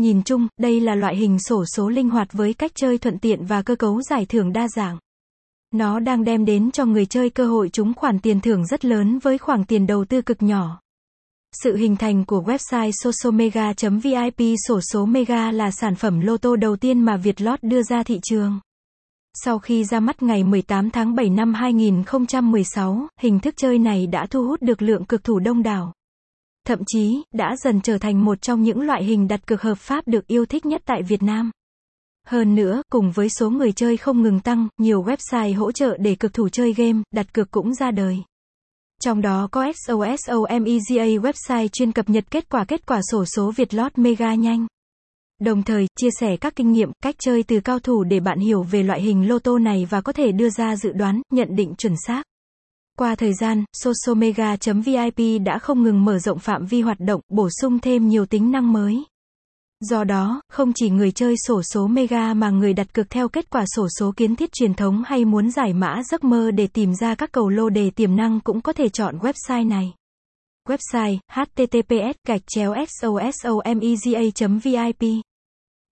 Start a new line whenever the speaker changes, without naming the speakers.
Nhìn chung, đây là loại hình sổ số linh hoạt với cách chơi thuận tiện và cơ cấu giải thưởng đa dạng. Nó đang đem đến cho người chơi cơ hội trúng khoản tiền thưởng rất lớn với khoản tiền đầu tư cực nhỏ. Sự hình thành của website sosomega.vip sổ số Mega là sản phẩm lô tô đầu tiên mà Vietlott đưa ra thị trường. Sau khi ra mắt ngày 18 tháng 7 năm 2016, hình thức chơi này đã thu hút được lượng cực thủ đông đảo. Thậm chí, đã dần trở thành một trong những loại hình đặt cược hợp pháp được yêu thích nhất tại Việt Nam. Hơn nữa, cùng với số người chơi không ngừng tăng, nhiều website hỗ trợ để cực thủ chơi game, đặt cược cũng ra đời. Trong đó có SOSOMEGA website chuyên cập nhật kết quả kết quả sổ số Việt lót mega nhanh. Đồng thời, chia sẻ các kinh nghiệm, cách chơi từ cao thủ để bạn hiểu về loại hình lô tô này và có thể đưa ra dự đoán, nhận định chuẩn xác. Qua thời gian, sosomega.vip đã không ngừng mở rộng phạm vi hoạt động, bổ sung thêm nhiều tính năng mới. Do đó, không chỉ người chơi sổ số Mega mà người đặt cược theo kết quả sổ số kiến thiết truyền thống hay muốn giải mã giấc mơ để tìm ra các cầu lô đề tiềm năng cũng có thể chọn website này. Website https gạch chéo sosomega vip